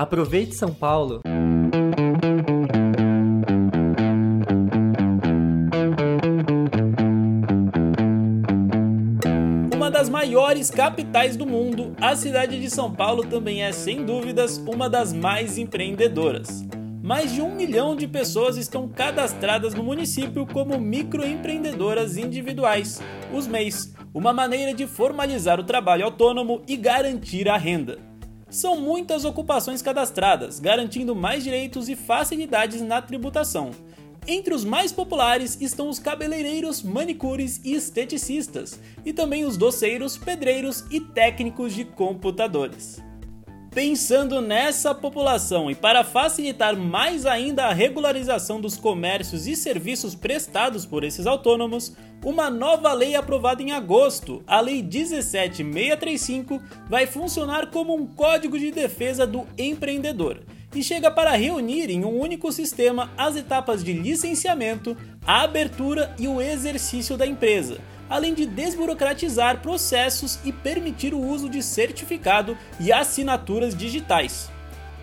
Aproveite São Paulo. Uma das maiores capitais do mundo, a cidade de São Paulo também é, sem dúvidas, uma das mais empreendedoras. Mais de um milhão de pessoas estão cadastradas no município como microempreendedoras individuais, os MEIs, uma maneira de formalizar o trabalho autônomo e garantir a renda. São muitas ocupações cadastradas, garantindo mais direitos e facilidades na tributação. Entre os mais populares estão os cabeleireiros, manicures e esteticistas, e também os doceiros, pedreiros e técnicos de computadores. Pensando nessa população e para facilitar mais ainda a regularização dos comércios e serviços prestados por esses autônomos, uma nova lei aprovada em agosto, a Lei 17635, vai funcionar como um código de defesa do empreendedor e chega para reunir em um único sistema as etapas de licenciamento, a abertura e o exercício da empresa além de desburocratizar processos e permitir o uso de certificado e assinaturas digitais.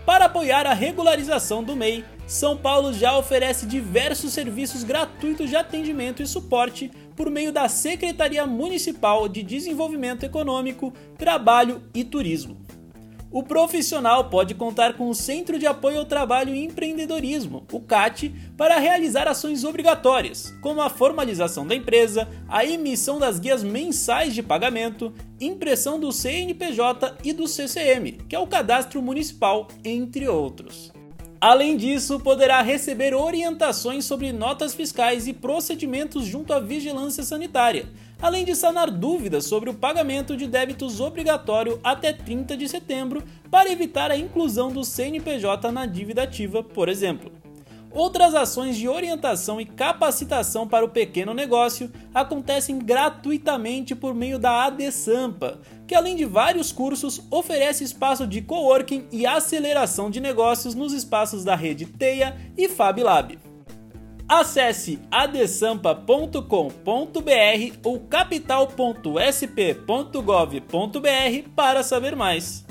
Para apoiar a regularização do MEI, São Paulo já oferece diversos serviços gratuitos de atendimento e suporte por meio da Secretaria Municipal de Desenvolvimento Econômico, Trabalho e Turismo. O profissional pode contar com o Centro de Apoio ao Trabalho e Empreendedorismo, o CAT, para realizar ações obrigatórias, como a formalização da empresa, a emissão das guias mensais de pagamento, impressão do CNPJ e do CCM, que é o Cadastro Municipal, entre outros. Além disso, poderá receber orientações sobre notas fiscais e procedimentos junto à vigilância sanitária, além de sanar dúvidas sobre o pagamento de débitos obrigatório até 30 de setembro para evitar a inclusão do CNPJ na dívida ativa, por exemplo. Outras ações de orientação e capacitação para o pequeno negócio acontecem gratuitamente por meio da ADSampa, que além de vários cursos, oferece espaço de coworking e aceleração de negócios nos espaços da rede Teia e FabLab. Acesse adesampa.com.br ou capital.sp.gov.br para saber mais.